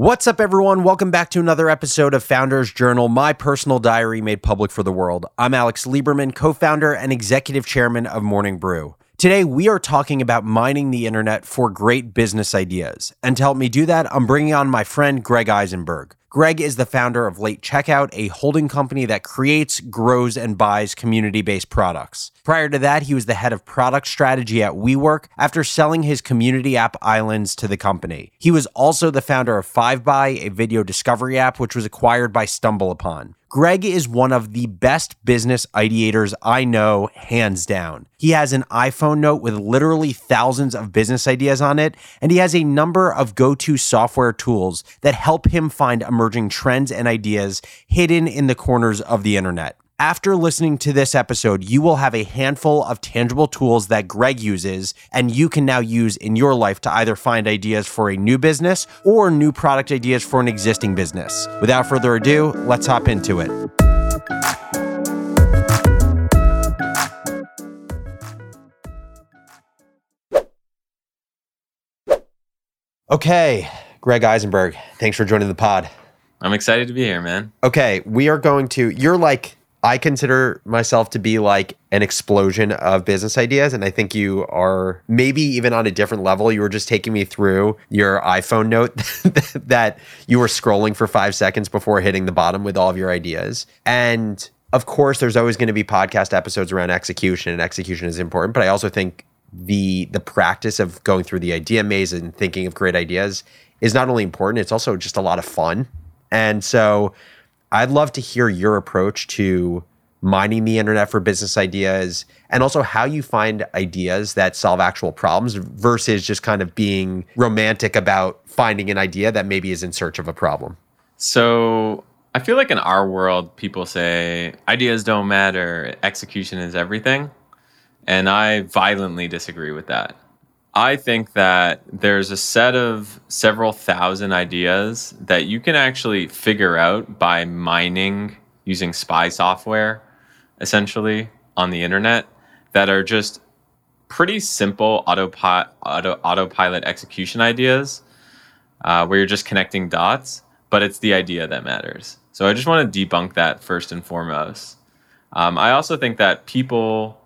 What's up, everyone? Welcome back to another episode of Founders Journal, my personal diary made public for the world. I'm Alex Lieberman, co founder and executive chairman of Morning Brew. Today, we are talking about mining the internet for great business ideas. And to help me do that, I'm bringing on my friend Greg Isenberg. Greg is the founder of Late Checkout, a holding company that creates, grows, and buys community based products. Prior to that, he was the head of product strategy at WeWork after selling his community app Islands to the company. He was also the founder of 5by, a video discovery app, which was acquired by StumbleUpon. Greg is one of the best business ideators I know, hands down. He has an iPhone note with literally thousands of business ideas on it, and he has a number of go to software tools that help him find emerging trends and ideas hidden in the corners of the internet. After listening to this episode, you will have a handful of tangible tools that Greg uses and you can now use in your life to either find ideas for a new business or new product ideas for an existing business. Without further ado, let's hop into it. Okay, Greg Isenberg, thanks for joining the pod. I'm excited to be here, man. Okay, we are going to, you're like I consider myself to be like an explosion of business ideas. And I think you are maybe even on a different level. You were just taking me through your iPhone note that you were scrolling for five seconds before hitting the bottom with all of your ideas. And of course, there's always going to be podcast episodes around execution, and execution is important. But I also think the the practice of going through the idea maze and thinking of great ideas is not only important, it's also just a lot of fun. And so I'd love to hear your approach to mining the internet for business ideas and also how you find ideas that solve actual problems versus just kind of being romantic about finding an idea that maybe is in search of a problem. So, I feel like in our world, people say ideas don't matter, execution is everything. And I violently disagree with that. I think that there's a set of several thousand ideas that you can actually figure out by mining using spy software, essentially, on the internet that are just pretty simple autopi- auto, autopilot execution ideas uh, where you're just connecting dots, but it's the idea that matters. So I just want to debunk that first and foremost. Um, I also think that people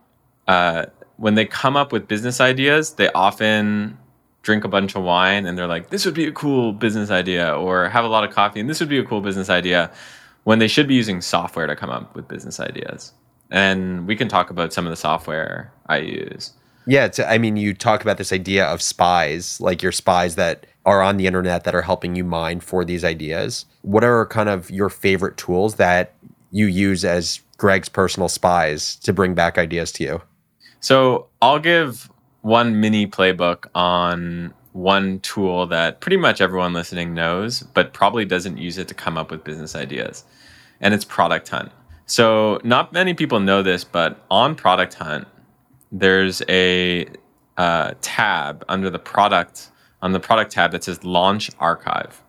uh, when they come up with business ideas, they often drink a bunch of wine and they're like, this would be a cool business idea, or have a lot of coffee and this would be a cool business idea, when they should be using software to come up with business ideas. And we can talk about some of the software I use. Yeah, I mean, you talk about this idea of spies, like your spies that are on the internet that are helping you mine for these ideas. What are kind of your favorite tools that you use as Greg's personal spies to bring back ideas to you? So I'll give one mini playbook on one tool that pretty much everyone listening knows, but probably doesn't use it to come up with business ideas. And it's Product Hunt. So, not many people know this, but on Product Hunt, there's a uh, tab under the product, on the product tab that says Launch Archive.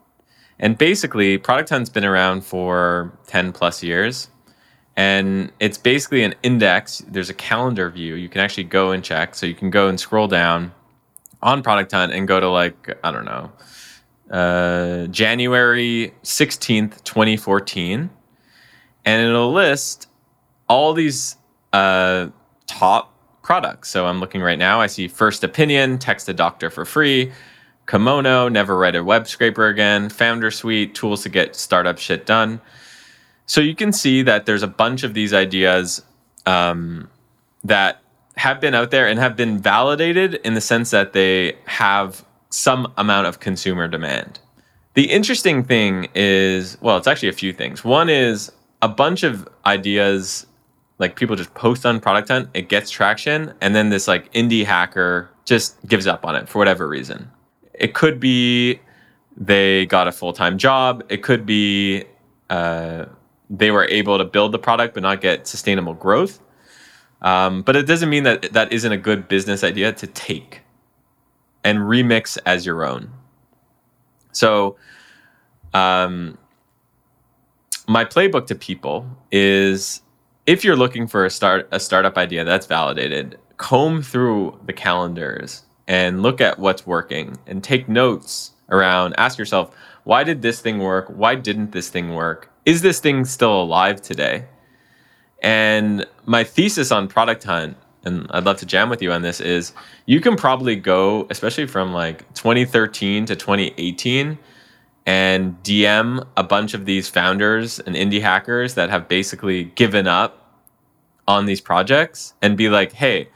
And basically, Product Hunt's been around for 10 plus years and it's basically an index. There's a calendar view. You can actually go and check. So you can go and scroll down on Product Hunt and go to like I don't know, uh, January sixteenth, twenty fourteen, and it'll list all these uh, top products. So I'm looking right now. I see First Opinion, Text a Doctor for free. Kimono, Never Write a Web Scraper Again, Founder Suite, Tools to Get Startup Shit Done. So you can see that there's a bunch of these ideas um, that have been out there and have been validated in the sense that they have some amount of consumer demand. The interesting thing is, well, it's actually a few things. One is a bunch of ideas, like people just post on Product Hunt, it gets traction, and then this like indie hacker just gives up on it for whatever reason. It could be they got a full time job. It could be uh, they were able to build the product but not get sustainable growth. Um, but it doesn't mean that that isn't a good business idea to take and remix as your own. So, um, my playbook to people is if you're looking for a start a startup idea that's validated, comb through the calendars and look at what's working and take notes around ask yourself, why did this thing work? Why didn't this thing work? Is this thing still alive today? And my thesis on Product Hunt, and I'd love to jam with you on this, is you can probably go, especially from like 2013 to 2018, and DM a bunch of these founders and indie hackers that have basically given up on these projects and be like, hey,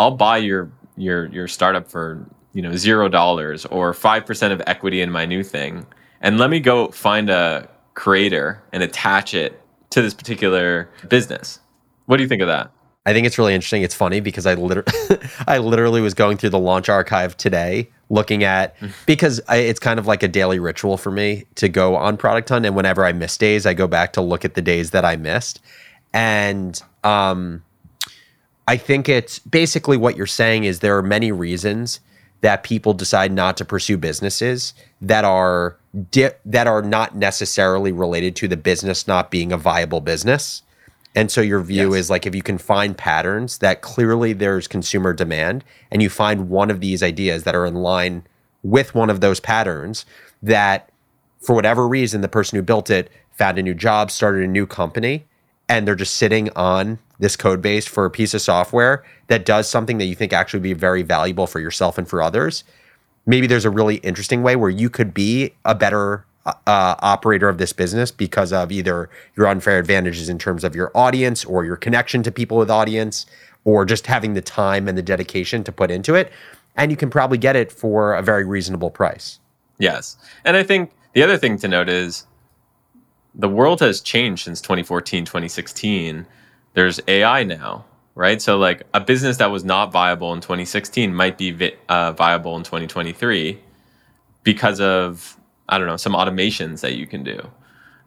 I'll buy your your your startup for you know zero dollars or five percent of equity in my new thing, and let me go find a creator and attach it to this particular business. What do you think of that? I think it's really interesting. It's funny because I literally, I literally was going through the launch archive today, looking at because I, it's kind of like a daily ritual for me to go on Product Hunt, and whenever I miss days, I go back to look at the days that I missed, and um, I think it's basically what you're saying is there are many reasons that people decide not to pursue businesses that are di- that are not necessarily related to the business not being a viable business. And so your view Yes. is like if you can find patterns that clearly there's consumer demand and you find one of these ideas that are in line with one of those patterns that for whatever reason the person who built it found a new job, started a new company and they're just sitting on this code base for a piece of software that does something that you think actually be very valuable for yourself and for others. Maybe there's a really interesting way where you could be a better uh, operator of this business because of either your unfair advantages in terms of your audience or your connection to people with audience or just having the time and the dedication to put into it. And you can probably get it for a very reasonable price. Yes. And I think the other thing to note is the world has changed since 2014, 2016. There's AI now, right? So, like a business that was not viable in 2016 might be vi- uh, viable in 2023 because of, I don't know, some automations that you can do.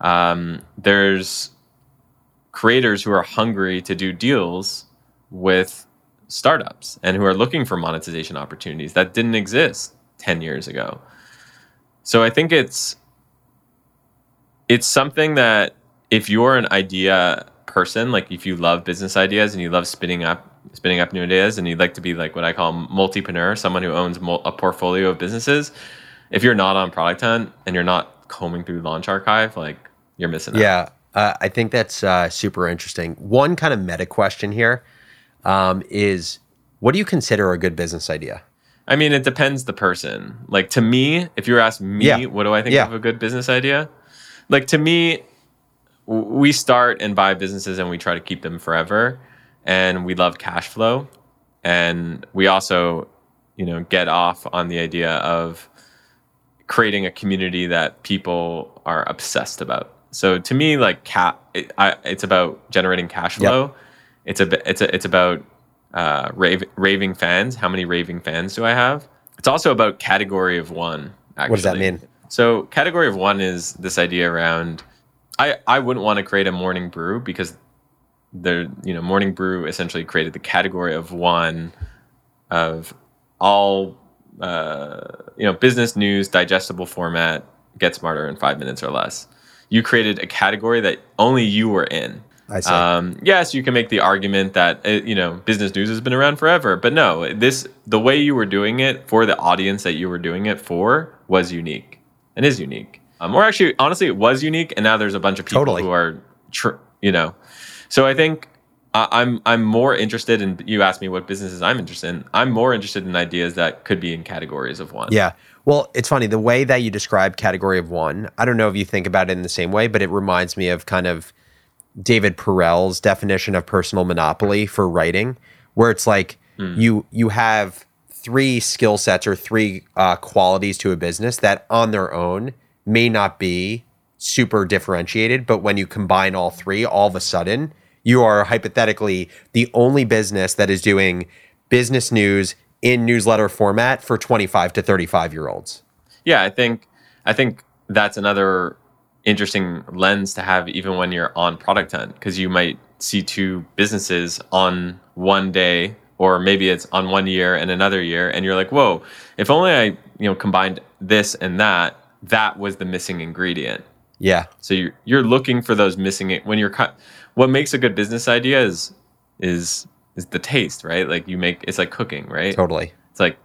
Um, there's creators who are hungry to do deals with startups and who are looking for monetization opportunities that didn't exist 10 years ago. So I think it's it's something that if you're an idea person, like if you love business ideas and you love spinning up spinning up new ideas and you'd like to be like what I call a multipreneur, someone who owns a portfolio of businesses, if you're not on Product Hunt and you're not combing through Launch Archive, like you're missing out. Yeah, uh, I think that's uh, super interesting. One kind of meta question here um, is what do you consider a good business idea? I mean, it depends the person. Like to me, if you were asked me, Yeah. what do I think Yeah. of a good business idea? Like to me, we start and buy businesses and we try to keep them forever, and we love cash flow, and we also, you know, get off on the idea of creating a community that people are obsessed about. So to me, like cat, it, I, it's about generating cash Yep. flow. It's a it's a it's about uh, rave, raving fans. How many raving fans do I have? It's also about category of one. Actually. What does that mean? So category of one is this idea around. I I wouldn't want to create a morning brew because there you know morning brew essentially created the category of one of all uh, you know business news digestible format get smarter in five minutes or less you created a category that only you were in I see. um, yes you can make the argument that uh, you know business news has been around forever but no this the way you were doing it for the audience that you were doing it for was unique and is unique um, or actually honestly it was unique and now there's a bunch of people Totally. who are tr- you know so i think I- I'm I'm more interested in. You asked me what businesses I'm interested in. I'm more interested in ideas that could be in categories of one. Yeah. Well, it's funny the way that you describe category of one. I don't know if you think about it in the same way, but it reminds me of kind of David Perell's definition of personal monopoly for writing, where it's like you you have three skill sets or three uh, qualities to a business that on their own may not be super differentiated, but when you combine all three, all of a sudden you are hypothetically the only business that is doing business news in newsletter format for 25 to 35 year olds. yeah. I think I think that's another interesting lens to have even when you're on product hunt because you might see two businesses on one day or maybe it's on one year and another year and you're like whoa if only i you know combined this and that that was the missing ingredient Yeah. So you're you're looking for those missing when you're cut. What makes a good business idea is is is the taste, right? Like you make it's like cooking, right? Totally. It's like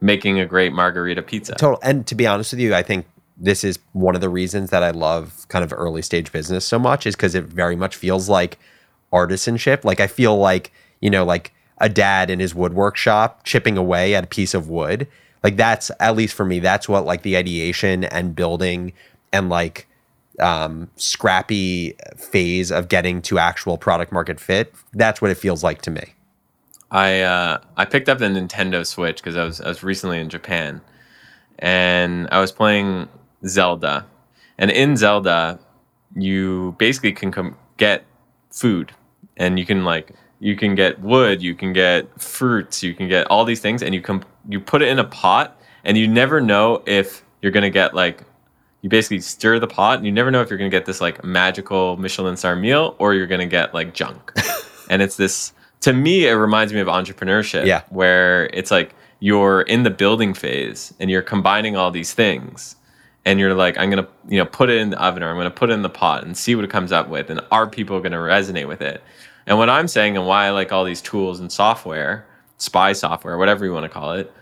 making a great margarita pizza. Total. And to be honest with you, I think this is one of the reasons that I love kind of early stage business so much is because it very much feels like artisanship. Like I feel like, you know, like a dad in his woodwork shop chipping away at a piece of wood. Like that's at least for me, that's what like the ideation and building and like um, scrappy phase of getting to actual product market fit. That's what it feels like to me. I uh, I picked up the Nintendo Switch because I was I was recently in Japan, and I was playing Zelda, and in Zelda, you basically can com- get food, and you can like you can get wood, you can get fruits, you can get all these things, and you can you put it in a pot, and you never know if you're gonna get like you basically stir the pot, and you never know if you're gonna get this like magical Michelin star meal or you're gonna get like junk, and it's this to me it reminds me of entrepreneurship, Yeah. where it's like you're in the building phase and you're combining all these things and you're like i'm gonna you know put it in the oven or i'm gonna put it in the pot and see what it comes up with and are people gonna resonate with it and what i'm saying and why i like all these tools and software spy software whatever you want to call it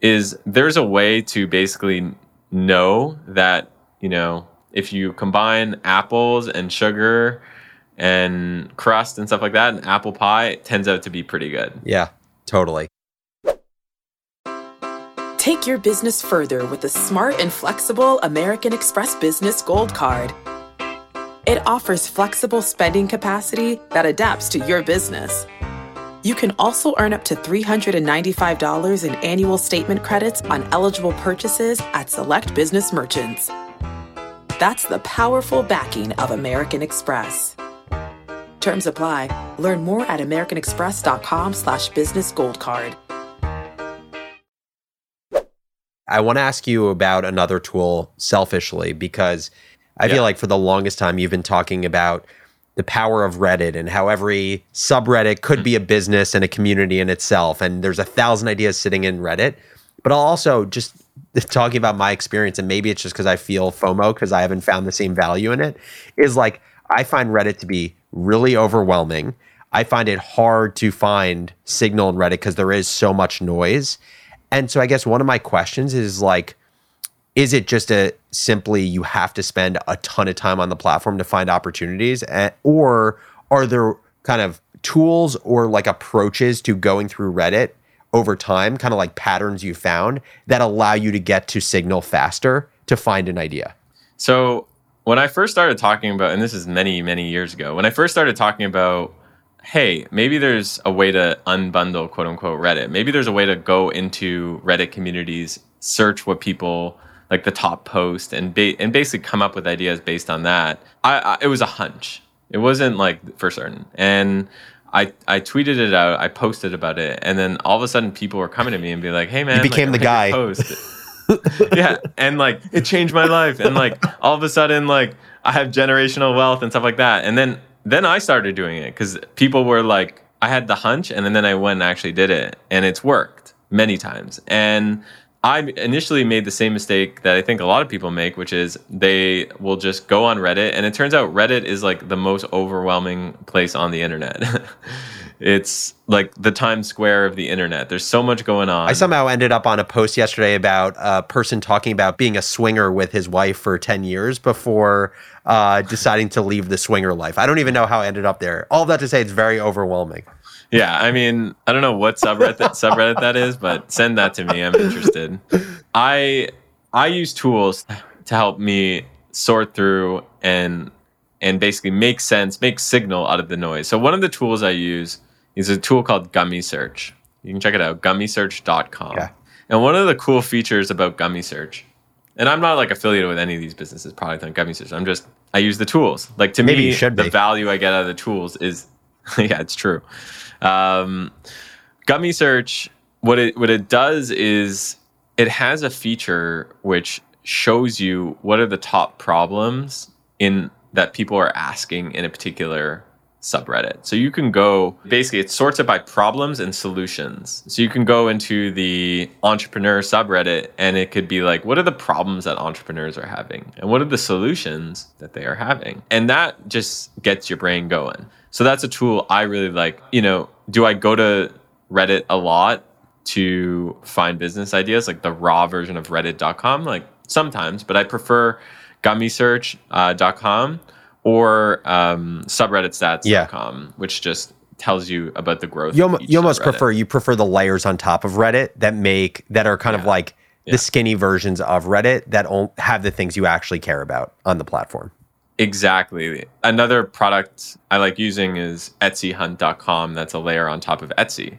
is there's a way to basically know that you know if you combine apples and sugar and crust and stuff like that and apple pie it tends out to be pretty good Yeah, totally. Take your business further with the smart and flexible American Express Business Gold Card. It offers flexible spending capacity that adapts to your business. You can also earn up to $395 in annual statement credits on eligible purchases at select business merchants. That's the powerful backing of American Express. Terms apply. Learn more at americanexpress.com slash business gold card. I want to ask you about another tool selfishly because I Yeah. feel like for the longest time you've been talking about the power of Reddit and how every subreddit could be a business and a community in itself. And there's a thousand ideas sitting in Reddit. But I'll also just talking about my experience, and maybe it's just because I feel FOMO because I haven't found the same value in it, is like I find Reddit to be really overwhelming. I find it hard to find signal in Reddit because there is so much noise. And so I guess one of my questions is like, is it just a simply you have to spend a ton of time on the platform to find opportunities Eh, or are there kind of tools or like approaches to going through reddit over time kind of like patterns you found that allow you to get to signal faster to find an idea So when I first started talking about, and this is many, many years ago, when I first started talking about, hey, maybe there's a way to unbundle quote unquote Reddit. Maybe there's a way to go into Reddit communities, search what people like the top post, and ba- and basically come up with ideas based on that. I, I it was a hunch. It wasn't like for certain, and. I, I tweeted it out. I posted about it, and then all of a sudden, people were coming to me and be like, "Hey, man, like, became I the guy. Post yeah and like it changed my life and like all of a sudden like i have generational wealth and stuff like that and then then i started doing it because people were like i had the hunch and then, then i went and actually did it and it's worked many times and i initially made the same mistake that i think a lot of people make which is they will just go on reddit and it turns out reddit is like the most overwhelming place on the internet. It's like the times square of the internet. There's so much going on. I somehow ended up on a post yesterday about a person talking about being a swinger with his wife for 10 years before uh, deciding to leave the swinger life. I don't even know how i ended up there. All that to say it's very overwhelming Yeah, I mean, I don't know what subreddit that, subreddit that is, but send that to me. I'm interested. I I use tools to help me sort through and and basically make sense, make signal out of the noise. So one of the tools I use is a tool called Gummy Search. You can check it out, gummysearch.com. Yeah. And one of the cool features about Gummy Search, and I'm not like affiliated with any of these businesses, product on Gummy Search. I'm just I use the tools. Like to Maybe me, the value I get out of the tools is yeah, it's true. Um, Gummy Search, what it what it does is it has a feature which shows you what are the top problems in that people are asking in a particular subreddit. So you can go basically it sorts it by problems and solutions. So you can go into the entrepreneur subreddit and it could be like what are the problems that entrepreneurs are having and what are the solutions that they are having. And that just gets your brain going. So that's a tool I really like. You know, do I go to Reddit a lot? to find business ideas, like the raw version of Reddit.com, like sometimes, but I prefer gummysearch.com uh, or um, subredditstats.com, yeah. which just tells you about the growth. You, you almost prefer you prefer the layers on top of Reddit that make that are kind yeah. of like yeah. the skinny versions of Reddit that have the things you actually care about on the platform. Exactly. Another product I like using is etsyhunt.com that's a layer on top of Etsy.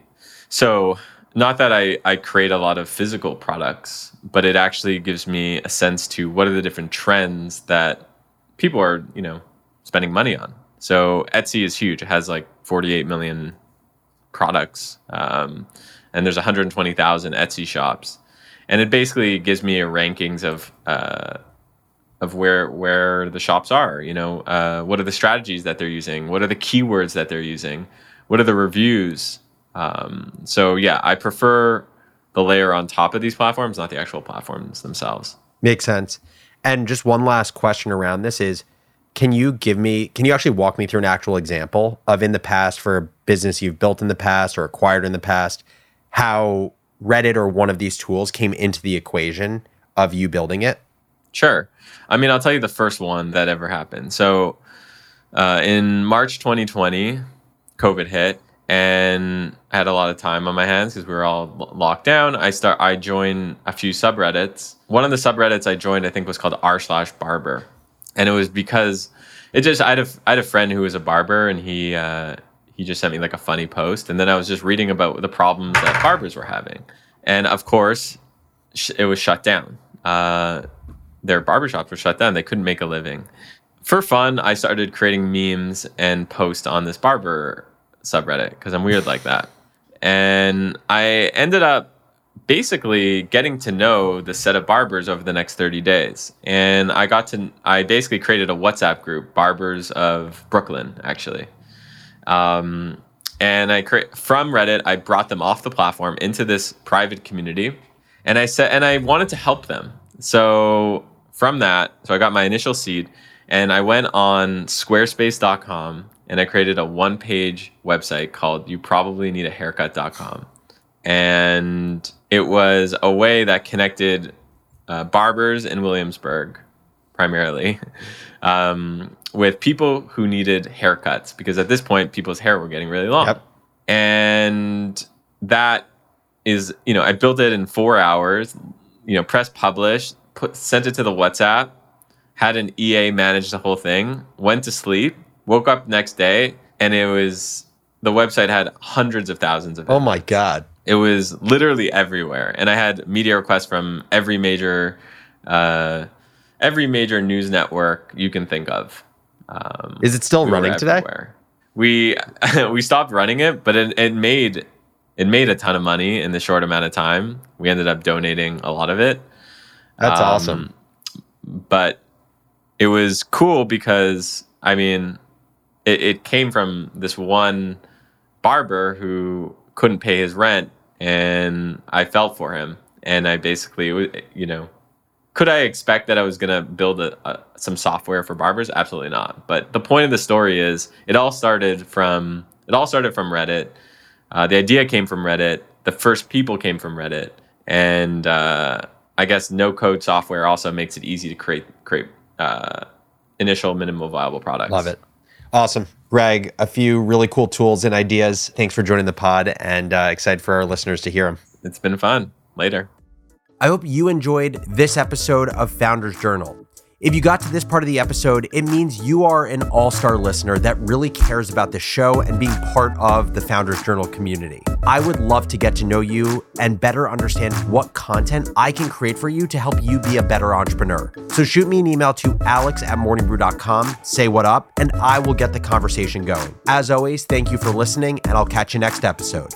So, not that I, I create a lot of physical products, but it actually gives me a sense to what are the different trends that people are, you know, spending money on. So Etsy is huge. It has like 48 million products, um, and there's 120,000 Etsy shops, and it basically gives me a rankings of uh, of where where the shops are. You know, uh, what are the strategies that they're using? What are the keywords that they're using? What are the reviews? Um, so yeah, I prefer the layer on top of these platforms, not the actual platforms themselves. Makes sense. And just one last question around this is can you give me can you actually walk me through an actual example of in the past for a business you've built in the past or acquired in the past how Reddit or one of these tools came into the equation of you building it? Sure. I mean, I'll tell you the first one that ever happened. So, uh, in March 2020, COVID hit, and I had a lot of time on my hands because we were all locked down. I start. I joined a few subreddits. One of the subreddits I joined, I think, was called r slash barber, and it was because it just I had a I had a friend who was a barber, and he uh, he just sent me like a funny post, and then I was just reading about the problems that barbers were having, and of course, it was shut down. Uh, their barbershops were shut down; they couldn't make a living. For fun, I started creating memes and post on this barber subreddit because I'm weird like that, and I ended up basically getting to know the set of barbers over the next 30 days. And I got to, I basically created a WhatsApp group, Barbers of Brooklyn, actually. Um, and I create from Reddit, I brought them off the platform into this private community. And I said, and I wanted to help them. So from that, so I got my initial seed and I went on squarespace.com and I created a one page website called you probably need a haircut.com. And it was a way that connected uh, barbers in Williamsburg, primarily, um, with people who needed haircuts because at this point people's hair were getting really long. Yep. And that is, you know, I built it in four hours. You know, press publish, put sent it to the WhatsApp, had an EA manage the whole thing, went to sleep, woke up next day, and it was the website had hundreds of thousands of. Oh my god! It was literally everywhere, and I had media requests from every major, uh, every major news network you can think of. Um, Is it still we running today? We we stopped running it, but it, it made it made a ton of money in the short amount of time. We ended up donating a lot of it. That's um, awesome. But it was cool because I mean, it, it came from this one barber who couldn't pay his rent and I felt for him. And I basically you know could I expect that I was going to build a, a, some software for barbers? Absolutely not. But the point of the story is it all started from it all started from Reddit. Uh, the idea came from Reddit. The first people came from Reddit. And uh, I guess no code software also makes it easy to create create uh, initial minimal viable products. Love it awesome Greg, a few really cool tools and ideas. Thanks for joining the pod and uh, excited for our listeners to hear them. It's been fun. Later. I hope you enjoyed this episode of Founders Journal. If you got to this part of the episode, it means you are an all star listener that really cares about the show and being part of the Founders Journal community. I would love to get to know you and better understand what content I can create for you to help you be a better entrepreneur. So shoot me an email to alex at morningbrew.com, say what up, and I will get the conversation going. As always, thank you for listening, and I'll catch you next episode.